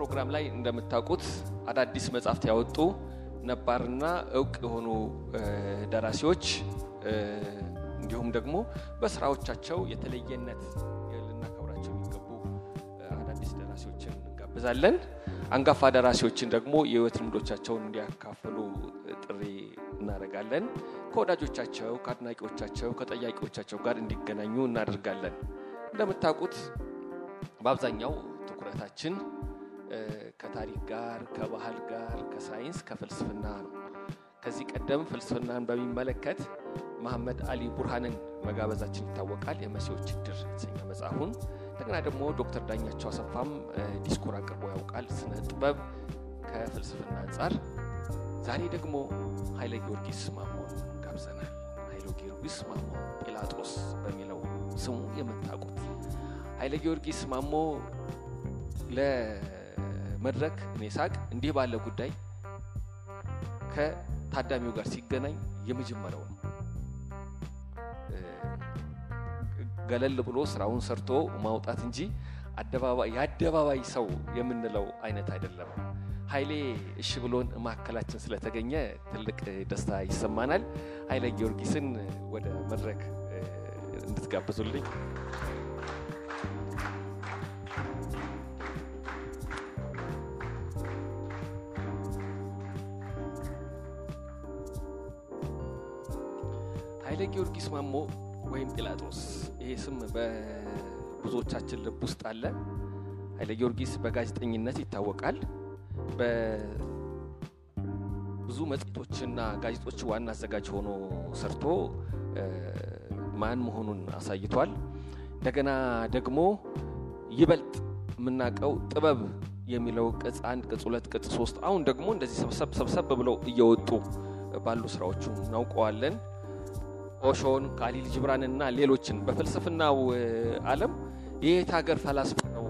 ፕሮግራም ላይ እንደምታውቁት አዳዲስ መጽሐፍት ያወጡ ነባርና እውቅ የሆኑ ደራሲዎች እንዲሁም ደግሞ በስራዎቻቸው የተለየነት ልናከብራቸው የሚገቡ አዳዲስ ደራሲዎችን እንጋብዛለን። አንጋፋ ደራሲዎችን ደግሞ የህይወት ልምዶቻቸውን እንዲያካፍሉ ጥሪ እናደርጋለን። ከወዳጆቻቸው፣ ከአድናቂዎቻቸው፣ ከጠያቂዎቻቸው ጋር እንዲገናኙ እናደርጋለን። እንደምታውቁት በአብዛኛው ትኩረታችን ከታሪክ ጋር፣ ከባህል ጋር፣ ከሳይንስ፣ ከፍልስፍና ነው። ከዚህ ቀደም ፍልስፍናን በሚመለከት መሐመድ አሊ ቡርሃንን መጋበዛችን ይታወቃል። የመሲዎች ችግር የተሰኘ መጽሐፉን እንደገና ደግሞ ዶክተር ዳኛቸው አሰፋም ዲስኩር አቅርቦ ያውቃል ስነ ጥበብ ከፍልስፍና አንጻር። ዛሬ ደግሞ ኃይለ ጊዮርጊስ ማሞን ጋብዘናል። ኃይለ ጊዮርጊስ ማሞ ጲላጦስ በሚለው ስሙ የምታውቁት ኃይለ ጊዮርጊስ ማሞ ለመድረክ እኔ ሳቅ እንዲህ ባለ ጉዳይ ከታዳሚው ጋር ሲገናኝ የመጀመሪያው ነው። ገለል ብሎ ስራውን ሰርቶ ማውጣት እንጂ የአደባባይ ሰው የምንለው አይነት አይደለም። ኃይሌ እሺ ብሎን ማዕከላችን ስለተገኘ ትልቅ ደስታ ይሰማናል። ኃይለ ጊዮርጊስን ወደ መድረክ እንድትጋብዙልኝ ኃይለ ጊዮርጊስ ማሞ ወይም ጲላጦስ ይሄ ስም በብዙዎቻችን ልብ ውስጥ አለ። ኃይለ ጊዮርጊስ በጋዜጠኝነት ይታወቃል። በብዙ መጽሔቶችና ጋዜጦች ዋና አዘጋጅ ሆኖ ሰርቶ ማን መሆኑን አሳይቷል። እንደገና ደግሞ ይበልጥ የምናውቀው ጥበብ የሚለው ቅጽ አንድ፣ ቅጽ ሁለት፣ ቅጽ ሶስት አሁን ደግሞ እንደዚህ ሰብሰብ ሰብሰብ ብለው እየወጡ ባሉ ስራዎቹ እናውቀዋለን። ኦሾን፣ ካሊል ጅብራንና ሌሎችን በፍልስፍናው ዓለም የየት ሀገር ፈላስፋ ነው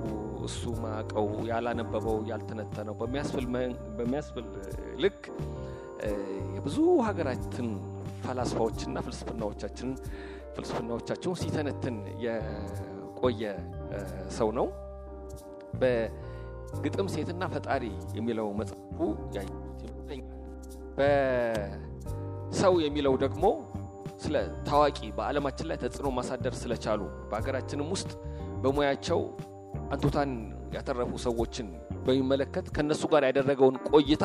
እሱ ማቀው ያላነበበው ያልተነተነው በሚያስብል ልክ የብዙ ሀገራትን ፈላስፋዎችና ፍልስፍናዎቻችን ፍልስፍናዎቻቸውን ሲተነትን የቆየ ሰው ነው። በግጥም ሴትና ፈጣሪ የሚለው መጽሐፉ በሰው የሚለው ደግሞ ስለ ታዋቂ በዓለማችን ላይ ተጽዕኖ ማሳደር ስለቻሉ በሀገራችንም ውስጥ በሙያቸው አንቱታን ያተረፉ ሰዎችን በሚመለከት ከነሱ ጋር ያደረገውን ቆይታ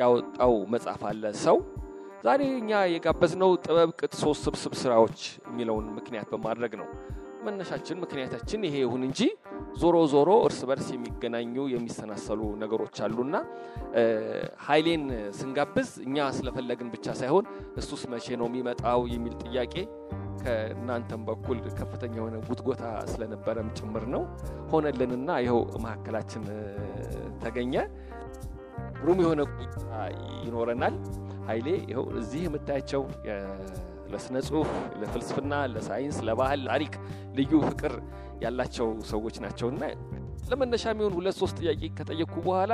ያወጣው መጽሐፍ አለ ሰው። ዛሬ እኛ የጋበዝነው ጥበብ ቅጥ ሶስት ስብስብ ስራዎች የሚለውን ምክንያት በማድረግ ነው። መነሻችን ምክንያታችን ይሄ ይሁን እንጂ ዞሮ ዞሮ እርስ በርስ የሚገናኙ የሚሰናሰሉ ነገሮች አሉና ኃይሌን ስንጋብዝ እኛ ስለፈለግን ብቻ ሳይሆን እሱስ መቼ ነው የሚመጣው የሚል ጥያቄ ከእናንተም በኩል ከፍተኛ የሆነ ጉትጎታ ስለነበረም ጭምር ነው። ሆነልንና ይኸው መካከላችን ተገኘ። ረዥም የሆነ ቆይታ ይኖረናል። ኃይሌ ይኸው እዚህ የምታያቸው ለስነ ጽሁፍ፣ ለፍልስፍና፣ ለሳይንስ፣ ለባህል፣ ታሪክ ልዩ ፍቅር ያላቸው ሰዎች ናቸውና ለመነሻ የሚሆን ሁለት ሶስት ጥያቄ ከጠየቅኩ በኋላ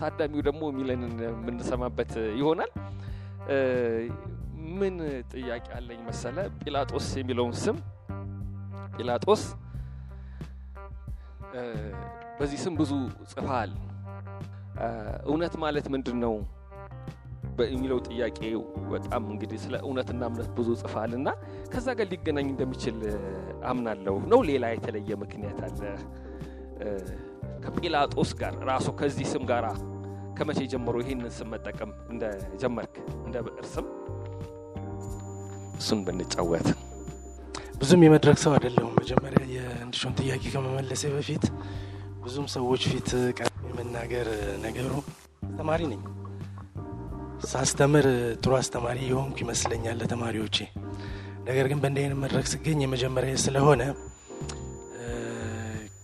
ታዳሚው ደግሞ የሚለንን የምንሰማበት ይሆናል። ምን ጥያቄ አለኝ መሰለ? ጲላጦስ የሚለውን ስም ጲላጦስ በዚህ ስም ብዙ ጽፈሃል። እውነት ማለት ምንድን ነው የሚለው ጥያቄ በጣም እንግዲህ ስለ እውነትና እምነት ብዙ ጽፈሃል እና ከዛ ጋር ሊገናኝ እንደሚችል አምናለሁ። ነው ሌላ የተለየ ምክንያት አለ? ከጲላጦስ ጋር ራሱ ከዚህ ስም ጋር ከመቼ ጀምሮ ይህንን ስም መጠቀም እንደጀመርክ እንደ ብዕር ስም እሱን ብንጫወት። ብዙም የመድረክ ሰው አይደለሁም። መጀመሪያ የእንድሾን ጥያቄ ከመመለሴ በፊት ብዙም ሰዎች ፊት ቀድሜ የመናገር ነገሩ ተማሪ ነኝ። ሳስተምር ጥሩ አስተማሪ የሆንኩ ይመስለኛል ለተማሪዎቼ። ነገር ግን በእንዲህ አይነት መድረክ ስገኝ የመጀመሪያ ስለሆነ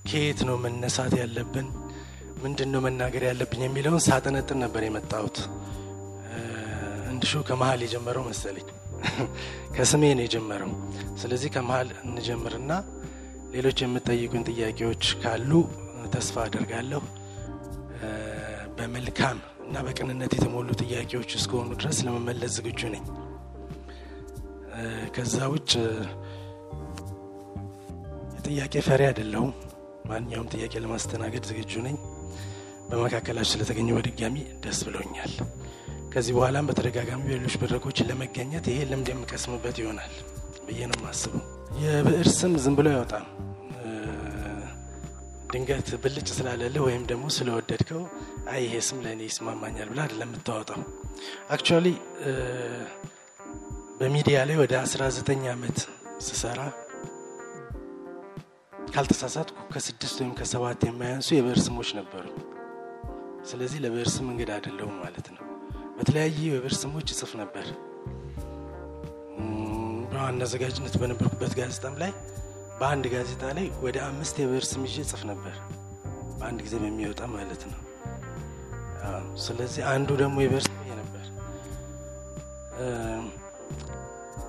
ከየት ነው መነሳት ያለብን፣ ምንድን ነው መናገር ያለብኝ የሚለውን ሳጠነጥን ነበር የመጣሁት። እንድሾ ከመሀል የጀመረው መሰለኝ ከስሜ ነው የጀመረው። ስለዚህ ከመሀል እንጀምርና ሌሎች የምጠይቁን ጥያቄዎች ካሉ ተስፋ አድርጋለሁ በመልካም እና በቅንነት የተሞሉ ጥያቄዎች እስከሆኑ ድረስ ለመመለስ ዝግጁ ነኝ። ከዛ ውጭ የጥያቄ ፈሪ አይደለሁም። ማንኛውም ጥያቄ ለማስተናገድ ዝግጁ ነኝ። በመካከላችሁ ስለተገኘ በድጋሚ ደስ ብሎኛል። ከዚህ በኋላም በተደጋጋሚ በሌሎች መድረኮች ለመገኘት ይሄ ልምድ የምቀስምበት ይሆናል ብዬ ነው የማስበው። የብዕር ስም ዝም ብሎ አይወጣም። ድንገት ብልጭ ስላለልህ ወይም ደግሞ ስለወደድከው አይ ይሄ ስም ለእኔ ይስማማኛል ብላ አይደለም የምታወጣው። actually በሚዲያ ላይ ወደ 19 ዓመት ስሰራ ካልተሳሳትኩ ከስድስት ወይም ከሰባት የማያንሱ የብዕር ስሞች ነበሩ። ስለዚህ ለብዕር ስም እንግዳ አይደለሁም ማለት ነው። በተለያየ የብዕር ስሞች ይጽፍ ነበር። በዋና አዘጋጅነት በነበርኩበት ጋዜጣም ላይ በአንድ ጋዜጣ ላይ ወደ አምስት የብዕር ስም ይዤ ጽፍ ነበር፣ በአንድ ጊዜ በሚወጣ ማለት ነው። ስለዚህ አንዱ ደግሞ የብዕር ስም ነበር።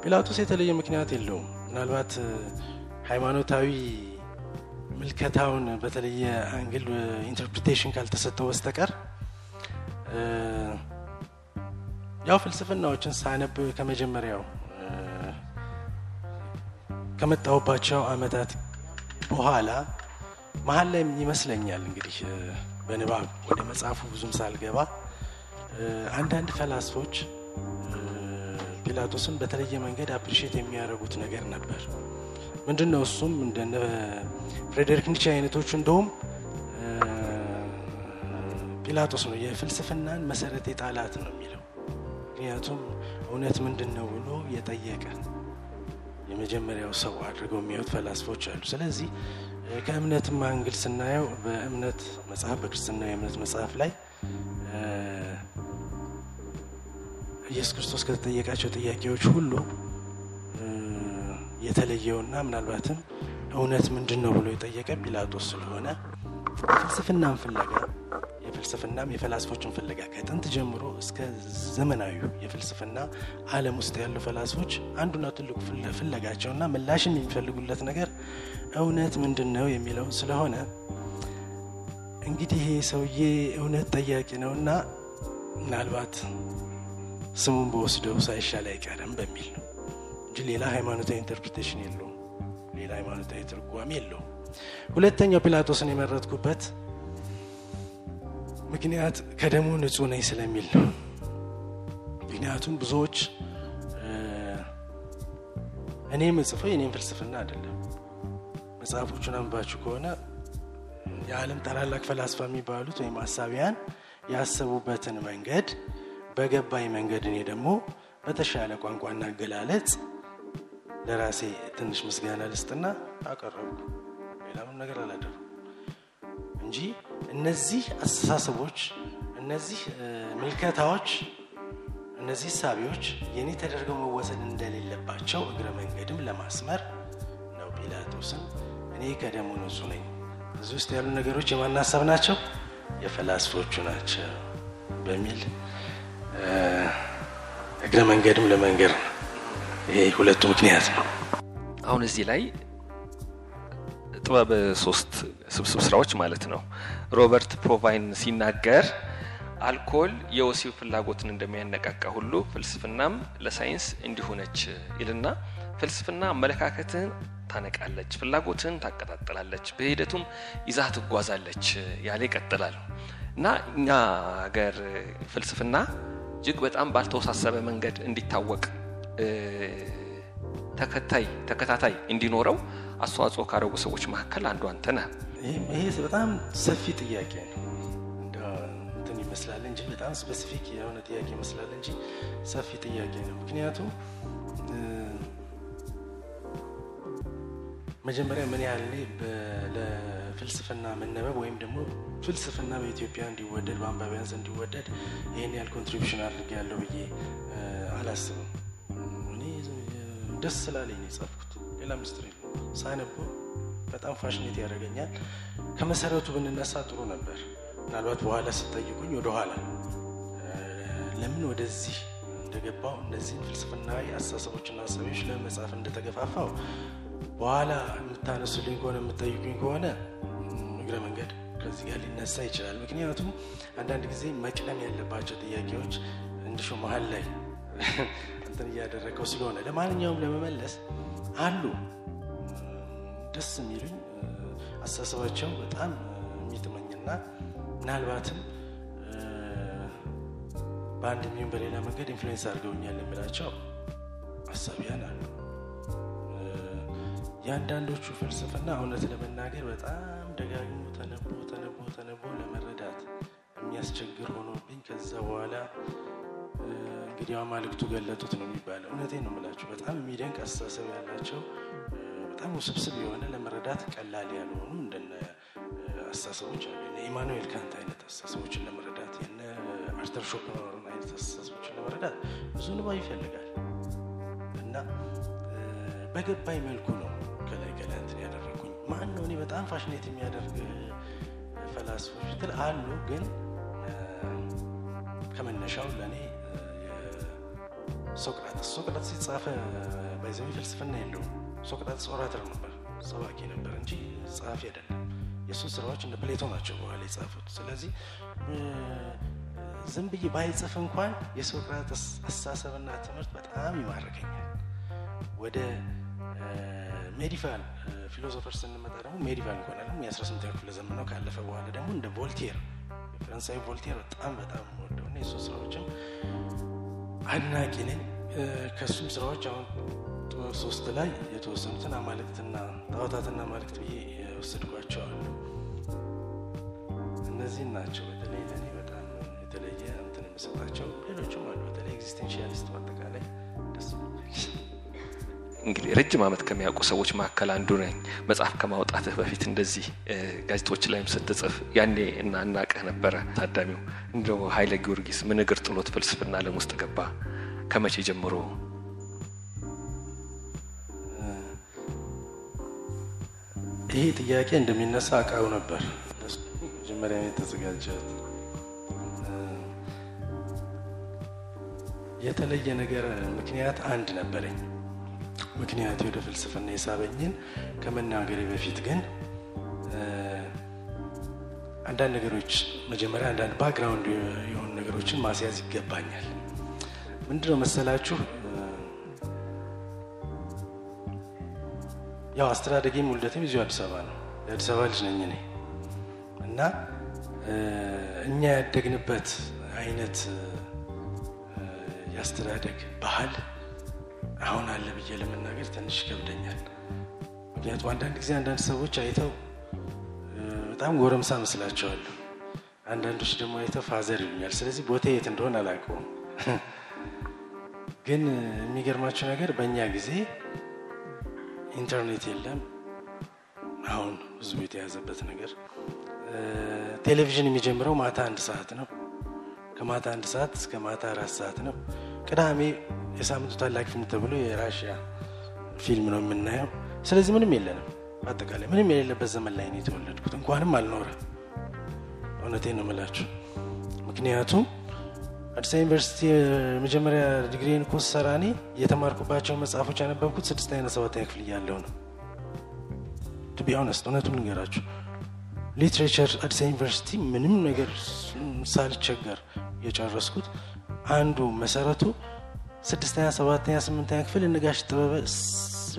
ጲላጦስ የተለየ ምክንያት የለውም። ምናልባት ሃይማኖታዊ ምልከታውን በተለየ angle interpretation ካልተሰጠው በስተቀር ያው ፍልስፍናዎችን ሳነብ ከመጀመሪያው ከመጣሁባቸው አመታት በኋላ መሀል ላይ ይመስለኛል እንግዲህ በንባብ ወደ መጽሐፉ ብዙም ሳልገባ አንዳንድ ፈላስፎች ጲላጦስን በተለየ መንገድ appreciate የሚያደርጉት ነገር ነበር። ምንድን ነው እሱም እንደነ ፍሬዴሪክ ኒቼ አይነቶቹ እንደውም ጲላጦስ ነው የፍልስፍናን መሰረት የጣላት ነው የሚለው። ምክንያቱም እውነት ምንድን ነው ብሎ የጠየቀ የመጀመሪያው ሰው አድርገው የሚያዩት ፈላስፎች አሉ። ስለዚህ ከእምነትም angle ስናየው በእምነት መጽሐፍ በክርስትና የእምነት መጽሐፍ ላይ ኢየሱስ ክርስቶስ ከተጠየቃቸው ጥያቄዎች ሁሉ የተለየውና ምናልባትም እውነት ምንድን ነው ብሎ የጠየቀ ጲላጦስ ስለሆነ የፍልስፍናን ፍለጋ የፍልስፍናም የፈላስፎችን ፍለጋ ከጥንት ጀምሮ እስከ ዘመናዊ የፍልስፍና ዓለም ውስጥ ያሉ ፈላስፎች አንዱና ትልቁ ፍለጋቸውና ምላሽን የሚፈልጉለት ነገር እውነት ምንድን ነው የሚለው ስለሆነ እንግዲህ ይሄ ሰውዬ እውነት ጠያቂ ነውና ምናልባት ስሙን በወስደው ሳይሻል አይቀርም በሚል እንጂ ሌላ ሃይማኖታዊ interpretation የለውም። ሌላ ሃይማኖታዊ ትርጓሜ የለውም። ሁለተኛው ጲላጦስን የመረጥኩበት ምክንያት ከደሙ ንጹሕ ነኝ ስለሚል ነው። ምክንያቱም ብዙዎች እኔ ምጽፈው የኔም ፍልስፍና አይደለም። መጽሐፎቹን አንባችሁ ከሆነ የዓለም ታላላቅ ፈላስፋ የሚባሉት ወይም አሳቢያን ያሰቡበትን መንገድ በገባኝ መንገድ እኔ ደግሞ በተሻለ ቋንቋና አገላለጽ ለራሴ ትንሽ ምስጋና ልስጥና አቀረብኩ። ሌላም ነገር አላደረኩም እንጂ እነዚህ አስተሳሰቦች፣ እነዚህ ምልከታዎች፣ እነዚህ ሳቢዎች የኔ ተደርገው መወሰድ እንደሌለባቸው እግረ መንገድም ለማስመር ነው ጲላጦስን እኔ ከደሙ ንጹሕ ነኝ። እዚህ ውስጥ ያሉ ነገሮች የማን ሀሳብ ናቸው? የፈላስፎቹ ናቸው በሚል እግረ መንገድም ለመንገድ ይሄ ሁለቱ ምክንያት ነው። አሁን እዚህ ላይ ጥበብ ሶስት ስብስብ ስራዎች ማለት ነው። ሮበርት ፕሮቫይን ሲናገር አልኮል የወሲብ ፍላጎትን እንደሚያነቃቃ ሁሉ ፍልስፍናም ለሳይንስ እንዲሆነች ይልና ፍልስፍና አመለካከትን ታነቃለች፣ ፍላጎትን ታቀጣጥላለች፣ በሂደቱም ይዛ ትጓዛለች ያለ ይቀጥላል እና እኛ ሀገር ፍልስፍና እጅግ በጣም ባልተወሳሰበ መንገድ እንዲታወቅ ተከታይ ተከታታይ እንዲኖረው አስተዋጽኦ ካደረጉ ሰዎች መካከል አንዱ አንተ ነህ። ይሄ በጣም ሰፊ ጥያቄ ነው። እንትን ይመስላል እንጂ በጣም ስፔሲፊክ የሆነ ጥያቄ ይመስላል እንጂ ሰፊ ጥያቄ ነው። ምክንያቱም መጀመሪያ ምን ያህል ለፍልስፍና መነበብ ወይም ደግሞ ፍልስፍና በኢትዮጵያ እንዲወደድ በአንባቢያን እንዲወደድ ይህን ያህል contribution አደርጋለሁ ብዬ አላስብም። ደስ ስላለኝ የጻፍኩት። ሌላ ምስጢር የለም። ሳነበው በጣም fascinate ያደርገኛል። ከመሰረቱ ብንነሳ ጥሩ ነበር። ምናልባት በኋላ ስትጠይቁኝ ወደኋላ ለምን ወደዚህ እንደገባው እነዚህን ፍልስፍናዊ አስተሳሰቦችና ሀሳቢዎች ለመጻፍ እንደተገፋፋው በኋላ የምታነሱልኝ ከሆነ የምጠይቁኝ ከሆነ እግረ መንገድ ከዚህ ጋር ሊነሳ ይችላል። ምክንያቱም አንዳንድ ጊዜ መቅደም ያለባቸው ጥያቄዎች እንዲሹ መሀል ላይ እንትን እያደረገው ስለሆነ ለማንኛውም ለመመለስ አሉ ደስ የሚሉኝ አስተሳሰባቸው በጣም የሚጥመኝና ምናልባትም በአንድ የሚሆን በሌላ መንገድ ኢንፍሉዌንስ አድርገውኛል የምላቸው አሳቢያን አሉ። የአንዳንዶቹ ፍልስፍና እውነት ለመናገር በጣም ደጋግሞ ተነቦ ተነቦ ተነቦ ለመረዳት የሚያስቸግር ሆኖብኝ ከዛ በኋላ እንግዲህ አማልክቱ ገለጡት ነው የሚባለው። እውነቴን ነው የምላቸው። በጣም የሚደንቅ አስተሳሰብ ያላቸው በጣም ውስብስብ የሆነ ለመረዳት ቀላል ያልሆኑ እንደነ አስተሳሰቦች አሉ። ኢማኑኤል ካንት አይነት አስተሳሰቦችን ለመረዳት የነ አርተር ሾፐንሃወርን አይነት አስተሳሰቦችን ለመረዳት ብዙ ንባብ ይፈልጋል እና በገባኝ መልኩ ነው ከላይ ከላይ እንትን ያደረግኩኝ። ማን ነው እኔ በጣም fascinate የሚያደርግ ፈላስፎች አሉ፣ ግን ከመነሻው ለእኔ ሶቅራጥስ ሶቅራጥስ የተጻፈ by the way ፍልስፍና የለውም። ሶቅራጥስ orator ነበር፣ ሰባኪ ነበር እንጂ ጸሐፊ አይደለም። የእሱ ስራዎች እንደ ፕሌቶ ናቸው በኋላ የጻፉት። ስለዚህ ዝም ብዬ ባይጽፍ እንኳን የሶቅራጥስ አስተሳሰብና ትምህርት በጣም ይማርከኛል። ወደ medieval philosopher ስንመጣ ደግሞ medieval እንኳን አለም የ18ኛው ክፍለ ዘመን ነው። ካለፈ በኋላ ደግሞ እንደ ቮልቴር የፈረንሳዊ ቮልቴር በጣም በጣም ወደሆነ የሱ ስራዎችም አድናቂ ነኝ። ከእሱም ስራዎች አሁን ሶስት ላይ የተወሰኑትን አማልክትና ጣዖታትና አማልክት ብዬ የወሰድኳቸው አሉ። እነዚህን ናቸው በተለይ ለእኔ በጣም የተለየ እንትን የምሰጣቸው። ሌሎችም አሉ። በተለይ ደስ እንግዲህ ረጅም ዓመት ከሚያውቁ ሰዎች መካከል አንዱ ነኝ። መጽሐፍ ከማውጣትህ በፊት እንደዚህ ጋዜጦች ላይም ስትጽፍ ያኔ እና እናቅህ ነበረ ታዳሚው እንደው ኃይለ ጊዮርጊስ ምን እግር ጥሎት ፍልስፍና ዓለም ውስጥ ገባ? ከመቼ ጀምሮ? ይሄ ጥያቄ እንደሚነሳ አውቃው ነበር። መጀመሪያ የተዘጋጀት የተለየ ነገር ምክንያት አንድ ነበረኝ። ምክንያት ወደ ፍልስፍና የሳበኝን ከመናገሬ በፊት ግን አንዳንድ ነገሮች መጀመሪያ አንዳንድ background የሆኑ ነገሮችን ማስያዝ ይገባኛል። ምንድነው መሰላችሁ? ያው አስተዳደጌም ውልደትም እዚሁ አዲስ አበባ ነው። የአዲስ አበባ ልጅ ነኝ እኔ እና እኛ ያደግንበት አይነት የአስተዳደግ ባህል አሁን አለ ብዬ ለመናገር ትንሽ ይከብደኛል። ምክንያቱም አንዳንድ ጊዜ አንዳንድ ሰዎች አይተው በጣም ጎረምሳ መስላቸዋሉ። አንዳንዶች ደግሞ አይተው ፋዘር ይሉኛል። ስለዚህ ቦታ የት እንደሆነ አላውቀውም። ግን የሚገርማቸው ነገር በእኛ ጊዜ ኢንተርኔት የለም። አሁን ህዝቡ የተያዘበት ነገር ቴሌቪዥን የሚጀምረው ማታ አንድ ሰዓት ነው። ከማታ አንድ ሰዓት እስከ ማታ አራት ሰዓት ነው። ቅዳሜ የሳምንቱ ታላቅ ፊልም ተብሎ የራሽያ ፊልም ነው የምናየው። ስለዚህ ምንም የለንም። በአጠቃላይ ምንም የሌለበት ዘመን ላይ ነው የተወለድኩት። እንኳንም አልኖረ። እውነቴን ነው የምላችሁ። ምክንያቱም አዲስ ዩኒቨርሲቲ የመጀመሪያ ዲግሪን ኮርስ ሰራ የተማርኩባቸው መጽሐፎች ያነበብኩት ስድስተኛ ና ሰባተኛ ክፍል እያለሁ ነው። to be honest እውነቱን ልንገራችሁ literature አዲስ ዩኒቨርሲቲ ምንም ነገር ሳልቸገር የጨረስኩት አንዱ መሰረቱ ስድስተኛ ሰባተኛ ስምንተኛ ክፍል እንጋሽ ጥበበ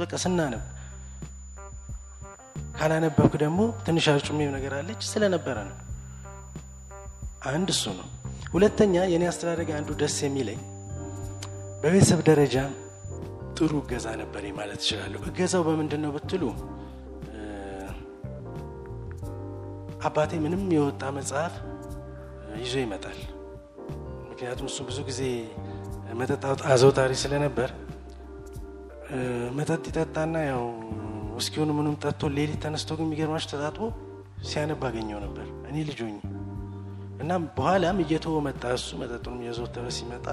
በቃ ስናነብ ካላነበብክ ደግሞ ትንሽ አርጩሜም ነገር አለች ስለነበረ ነው። አንድ እሱ ነው። ሁለተኛ የእኔ አስተዳደግ አንዱ ደስ የሚለኝ በቤተሰብ ደረጃ ጥሩ እገዛ ነበር ማለት እችላለሁ። እገዛው በምንድን ነው ብትሉ አባቴ ምንም የወጣ መጽሐፍ ይዞ ይመጣል። ምክንያቱም እሱ ብዙ ጊዜ መጠጥ አዘውታሪ ስለነበር መጠጥ ይጠጣና ያው ውስኪውን ምንም ጠጥቶ ሌሊት ተነስቶ ግን የሚገርማች ተጣጥቦ ሲያነብ አገኘው ነበር እኔ ልጅ እና በኋላም እየተወ መጣ። እሱ መጠጡንም እየዘወተረ ሲመጣ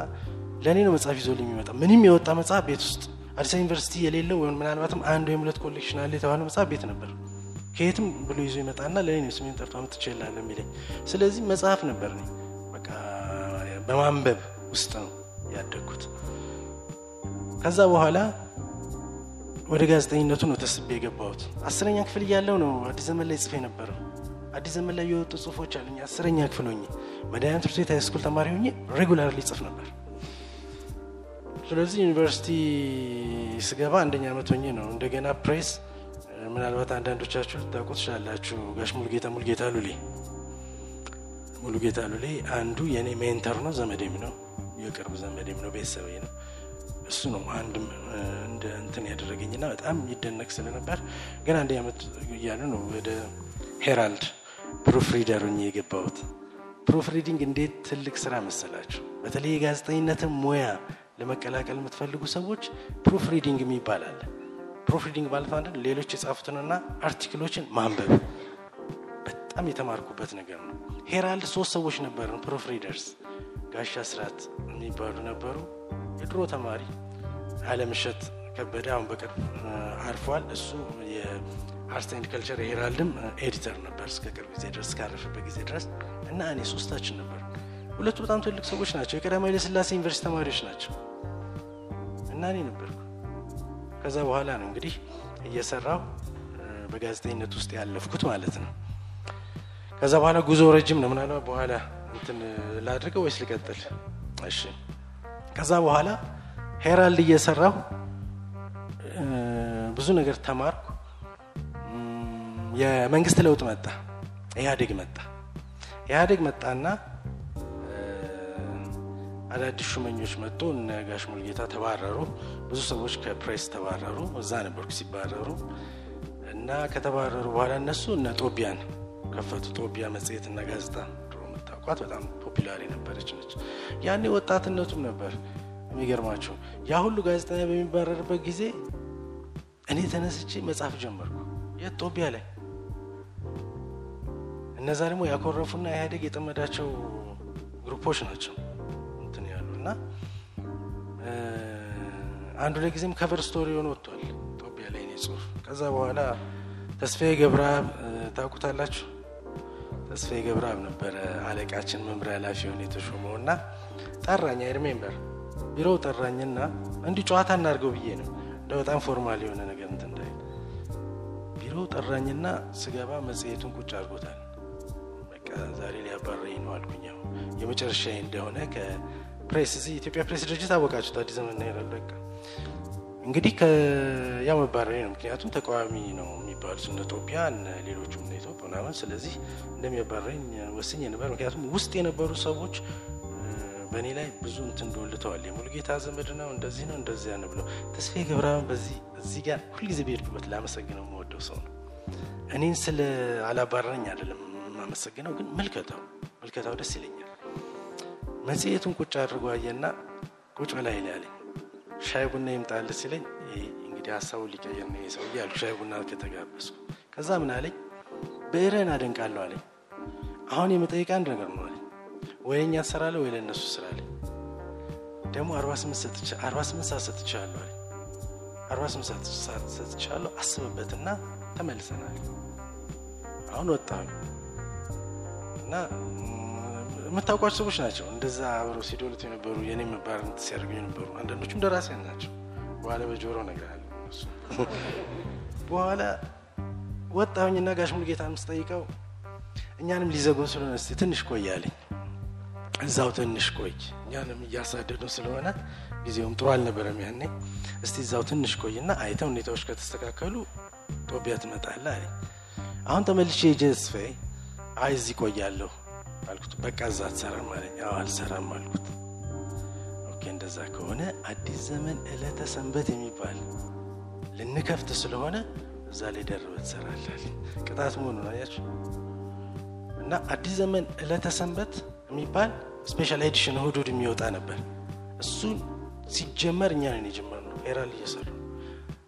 ለእኔ ነው መጽሐፍ ይዞ የሚመጣ። ምንም የወጣ መጽሐፍ ቤት ውስጥ አዲስ ዩኒቨርሲቲ የሌለው ወይም ምናልባትም አንድ ወይም ሁለት ኮሌክሽን አለ የተባለ መጽሐፍ ቤት ነበር። ከየትም ብሎ ይዞ ይመጣና ለእኔ ነው ስሜን ጠርቶ ምትችላለ የሚለኝ። ስለዚህ መጽሐፍ ነበር በማንበብ ውስጥ ነው ያደግኩት። ከዛ በኋላ ወደ ጋዜጠኝነቱ ነው ተስቤ የገባሁት። አስረኛ ክፍል እያለው ነው አዲስ ዘመን ላይ ጽፌ ነበረው። አዲስ ዘመን ላይ የወጡ ጽሁፎች አሉኝ። አስረኛ ክፍል ሆኜ መድኃኒዓለም ትምህርት ቤት high school ተማሪ ሆኜ regularly ጽፍ ነበር። ስለዚህ ዩኒቨርሲቲ ስገባ አንደኛ ዓመት ሆኜ ነው እንደገና ፕሬስ ምናልባት አንዳንዶቻችሁ ልታውቁ ትችላላችሁ። ጋሽ ሙሉጌታ ሙሉጌታ ሉሌ ሙሉጌታ ሉሌ አንዱ የእኔ mentor ነው፣ ዘመዴም ነው፣ የቅርብ ዘመዴም ነው፣ ቤተሰቤ ነው። እሱ ነው አንድም እንደ እንትን ያደረገኝና በጣም ይደነቅ ስለነበር ግን አንድ ዓመት እያሉ ነው ወደ ሄራልድ proof reader ሆኜ የገባሁት። proof reading እንዴት ትልቅ ስራ መሰላችሁ! በተለይ የጋዜጠኝነትን ሙያ ለመቀላቀል የምትፈልጉ ሰዎች proof reading የሚባል proof reading ማለት አንድ ሌሎች የጻፉትንና article ኦችን ማንበብ በጣም የተማርኩበት ነገር ነው። ሄራልድ ሶስት ሰዎች ነበርን proof readers። ጋሻ ስርዓት የሚባሉ ነበሩ፣ የድሮ ተማሪ አለምሸት ከበደ አሁን በቅርብ አርፏል። እሱ የ art and culture የሄራልድም editor ነበር እስከ ቅርብ ጊዜ ድረስ እስካረፈበት ጊዜ ድረስ እና እኔ ሶስታችን ነበር። ሁለቱ በጣም ትልቅ ሰዎች ናቸው። የቀዳማዊ ኃይለ ዩኒቨርሲቲ ተማሪዎች ናቸው እና እኔ ነበርኩ። ከዛ በኋላ ነው እንግዲህ እየሰራው በጋዜጠኝነት ውስጥ ያለፍኩት ማለት ነው። ከዛ በኋላ ጉዞ ረጅም ነው። ምናልባት በኋላ እንትን ላድርገው ወይስ ልቀጥል? እሺ። ከዛ በኋላ ሄራልድ እየሰራሁ ብዙ ነገር ተማርኩ። የመንግስት ለውጥ መጣ፣ ኢህአዴግ መጣ። ኢህአዴግ መጣና አዳዲስ ሹመኞች መጡ። እነ ጋሽ ሙልጌታ ተባረሩ። ብዙ ሰዎች ከፕሬስ ተባረሩ። እዛ ነበርኩ ሲባረሩ እና ከተባረሩ በኋላ እነሱ እነ ጦቢያን ከፈቱ። ጦቢያ መጽሔት እና ጋዜጣ የምታውቋት በጣም ፖፒላር የነበረች ነች። ያኔ ወጣትነቱም ነበር የሚገርማቸው። ያ ሁሉ ጋዜጠኛ በሚባረርበት ጊዜ እኔ ተነስቼ መጻፍ ጀመርኩ። የት ጦቢያ ላይ። እነዛ ደግሞ ያኮረፉና ኢህአዴግ የጠመዳቸው group ኦች ናቸው እንትን ያሉ እና ላይ ጊዜም cover story ሆኖ ወጥቷል ጦቢያ ላይ ጽሁፍ። ከዛ በኋላ ተስፋዬ ገብረአብ ታውቁታላችሁ። ተስፋዬ ገብረአብ ነበረ አለቃችን መምሪያ ኃላፊ ሆነ የተሾመው እና ጠራኝ። I remember ቢሮው ጠራኝና እንዲህ ጨዋታ እናድርገው ብዬ ነው እንደ በጣም formal የሆነ ነገር እንትን እንዳይ ቢሮው ጠራኝና ስገባ መጽሔቱን ቁጭ አድርጎታል። በቃ ዛሬ ሊያባረኝ ነው አልኩኝ። የመጨረሻ እንደሆነ ከፕሬስ እዚህ ኢትዮጵያ ፕሬስ ድርጅት አወቃችሁት አዲስ ዘመን ይላል። በቃ እንግዲህ ያው መባረሬ ነው። ምክንያቱም ተቃዋሚ ነው የሚባሉት እነ እነ ሌሎቹም ምናምን። ስለዚህ እንደሚያባረኝ ወስኜ ነበር። ምክንያቱም ውስጥ የነበሩ ሰዎች በእኔ ላይ ብዙ እንትን ዶልተዋል። የሙሉጌታ ዘመድ ነው እንደዚህ ነው እንደዚያ ነው ብለው ተስፋዬ ገብረአብን በዚህ እዚህ ጋር ሁልጊዜ በሄድኩበት ላመሰግነው የምወደው ሰው ነው። እኔን ስለ አላባረረኝ አይደለም የማመሰግነው፣ ግን ምልከታው ምልከታው ደስ ይለኛል። መጽሔቱን ቁጭ አድርጎ አየና ቁጭ በላይ ላይ አለኝ ሻይ ቡና ይምጣል ሲለኝ እንግዲህ ሀሳቡ ሊቀየር ነው ሰው እያሉ ሻይ ቡና ከተጋበዝኩ ከዛ ምን አለኝ ብዕርህን አደንቃለሁ አለኝ። አሁን የመጠየቅ አንድ ነገር ነው አለኝ ወይ እኛ ትሰራለህ ወይ ለእነሱ ስራለኝ። ደግሞ አርባ ስምንት ሰዓት ሰጥቻለሁ አለኝ። አርባ ስምንት ሰዓት ሰጥቻለሁ አስብበትና ተመልሰናል። አሁን ወጣሁ እና የምታውቋቸው ሰዎች ናቸው እንደዛ አብረው ሲዶሉት የነበሩ የኔ መባረንት ሲያደርጉ የነበሩ አንዳንዶቹም ደራሲያን ናቸው። በኋላ በጆሮ ነገር አለ በኋላ ወጣሁኝና ጋሽ ሙሉጌታን ስጠይቀው እኛንም ሊዘጉን ስለሆነ እስኪ ትንሽ ቆይ እዛው ትንሽ ቆይ፣ እኛንም እያሳደዱ ስለሆነ ጊዜውም ጥሩ አልነበረም ያኔ። እስቲ እዛው ትንሽ ቆይና አይተው ሁኔታዎች ከተስተካከሉ ጦቢያ ትመጣለህ አለኝ። አሁን ተመልሼ ጀስፋዬ አይ እዚህ ቆያለሁ አልኩት። በቃ እዛ አትሰራም አለኝ። አልሰራም አልኩት። እንደዛ ከሆነ አዲስ ዘመን ዕለተ ሰንበት የሚባል ልንከፍት ስለሆነ እዛ ላይ ደርበህ ትሰራለህ አለኝ። ቅጣት መሆኑ አያችሁ። እና አዲስ ዘመን ዕለተ ሰንበት የሚባል special edition እሑድ የሚወጣ ነበር። እሱን ሲጀመር እኛ ነን የጀመርነው። ሄራልድ እየሰሩ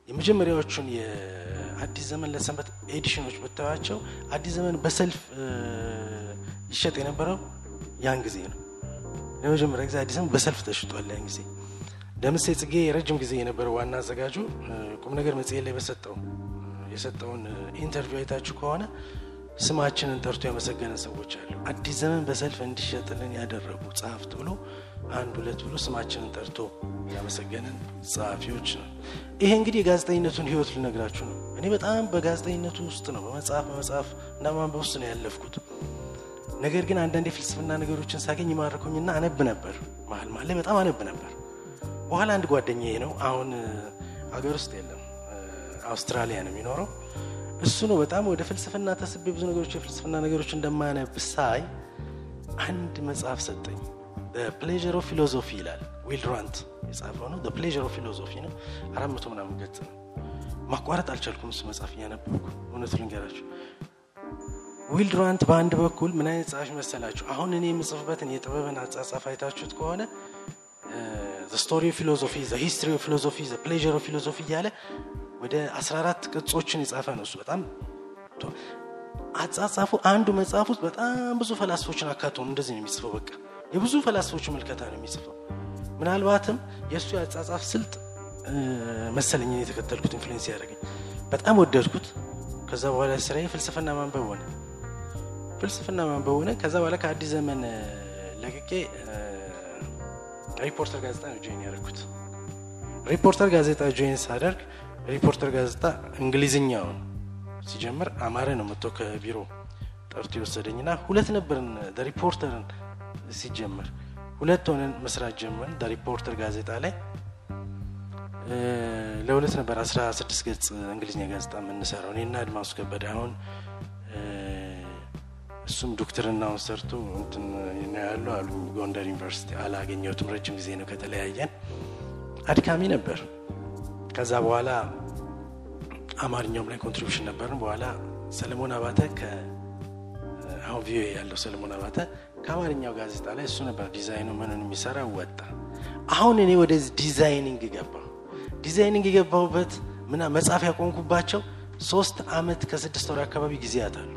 የመጀመሪያዎቹን የአዲስ ዘመን ዕለተ ሰንበት edition ኦች ብታዩዋቸው አዲስ ዘመን በሰልፍ ይሸጥ የነበረው ያን ጊዜ ነው። ለመጀመሪያ ጊዜ አዲስ ዘመን በሰልፍ ተሽጧል። ያን ጊዜ ደምሴ ጽጌ የረጅም ጊዜ የነበረው ዋና አዘጋጁ ቁም ነገር መጽሔት ላይ በሰጠው የሰጠውን interview አይታችሁ ከሆነ ስማችንን ጠርቶ ያመሰገነ ሰዎች አሉ። አዲስ ዘመን በሰልፍ እንዲሸጥልን ያደረጉ ጸሐፍት ብሎ አንድ ሁለት ብሎ ስማችንን ጠርቶ ያመሰገንን ጸሐፊዎች ነው። ይሄ እንግዲህ የጋዜጠኝነቱን ሕይወት ልነግራችሁ ነው። እኔ በጣም በጋዜጠኝነቱ ውስጥ ነው በመጽሐፍ በመጽሐፍ እና ማንበብ ውስጥ ነው ያለፍኩት። ነገር ግን አንዳንድ የፍልስፍና ነገሮችን ሳገኝ ይማርኩኝና አነብ ነበር። መሀል መሀል ላይ በጣም አነብ ነበር። በኋላ አንድ ጓደኛዬ ነው አሁን አገር ውስጥ የለም፣ አውስትራሊያ ነው የሚኖረው። እሱ ነው በጣም ወደ ፍልስፍና ተስቤ ብዙ ነገሮች የፍልስፍና ነገሮች እንደማነብ ሲያይ አንድ መጽሐፍ ሰጠኝ። Pleasure of Philosophy ይላል ዊል የጻፈው ነው። Pleasure of Philosophy ነው። አራት መቶ ምናምን ገጽ ነው። ማቋረጥ አልቻልኩም እሱ መጽሐፍ እያነበብኩ። እውነቱ ልንገራችሁ። ዊል በአንድ በኩል ምን አይነት ጸሐፊ መሰላችሁ? አሁን እኔ የምጽፍበትን የጥበብን አጻጻፍ አይታችሁት ከሆነ Story Philosophy History Philosophy Pleasure Philosophy እያለ ወደ 14 ቅጾችን የጻፈ ነው እሱ በጣም አጻጻፉ አንዱ መጽሐፍ ውስጥ በጣም ብዙ ፈላስፎችን አካቶ እንደዚህ ነው የሚጽፈው በቃ። የብዙ ፈላስፎች ምልከታ ነው የሚጽፈው። ምናልባትም የእሱ የአጻጻፍ ስልት መሰለኝ የተከተልኩት influence ያደረገኝ። በጣም ወደድኩት። ከዛ በኋላ ስራዬ ፍልስፍና ማንበብ ሆነ። ፍልስፍና ማንበብ ሆነ። ከዛ በኋላ ከአዲስ ዘመን ለቅቄ ሪፖርተር ጋዜጣ ነው join ያደርኩት ሪፖርተር ጋዜጣ join ሳደርግ ሪፖርተር ጋዜጣ እንግሊዝኛውን ሲጀምር አማረ ነው መጥቶ ከቢሮ ጠርቶ የወሰደኝና ሁለት ነበርን ሪፖርተርን ሲጀምር ሁለት ሆነን መስራት ጀመርን። ሪፖርተር ጋዜጣ ላይ ለሁለት ነበር 16 ገጽ እንግሊዝኛ ጋዜጣ የምንሰራው። እኔና አድማሱ ከበደ አሁን እሱም ዶክትርናውን ሰርቶ እንትን ያሉ አሉ። ጎንደር ዩኒቨርሲቲ አላገኘሁትም። ረጅም ጊዜ ነው ከተለያየን። አድካሚ ነበር ከዛ በኋላ አማርኛውም ላይ contribution ነበረን። በኋላ ሰለሞን አባተ አሁን ቪኦኤ ያለው ሰለሞን አባተ ከአማርኛው ጋዜጣ ላይ እሱ ነበር ዲዛይኑ ምንን የሚሰራ ወጣ። አሁን እኔ ወደ designing ገባሁ designing የገባሁበት ምና መጻፍ ያቆምኩባቸው ሶስት አመት ከስድስት ወር አካባቢ ጊዜያት አሉ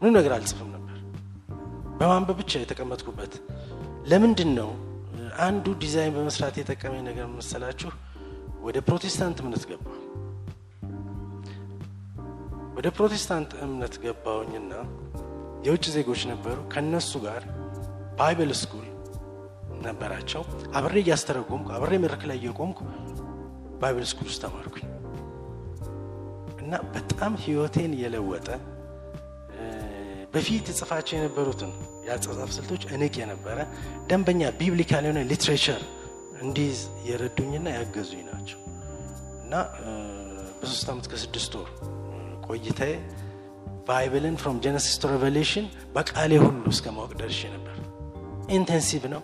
ምንም ነገር አልጽፍም ነበር። በማንበብ ብቻ የተቀመጥኩበት። ለምንድን ነው አንዱ ዲዛይን በመስራት የጠቀመኝ ነገር መሰላችሁ ወደ ፕሮቴስታንት እምነት ገባሁ። ወደ ፕሮቴስታንት እምነት ገባሁኝና የውጭ ዜጎች ነበሩ። ከነሱ ጋር Bible school ነበራቸው። አብሬ እያስተረጎምኩ አብሬ መድረክ ላይ እየቆምኩ Bible school ውስጥ ተማርኩኝ። እና በጣም ህይወቴን የለወጠ በፊት እጽፋቸው የነበሩትን የአጻጻፍ ስልቶች እንቅ የነበረ ደንበኛ biblical የሆነ literature እንዲይዝ የረዱኝና ያገዙኝ ናቸው እና በሶስት ዓመት ከስድስት ወር ቆይታዬ Bible ን from Genesis to Revelation በቃሌ ሁሉ እስከ ማወቅ ደርሼ ነበር። intensive ነው።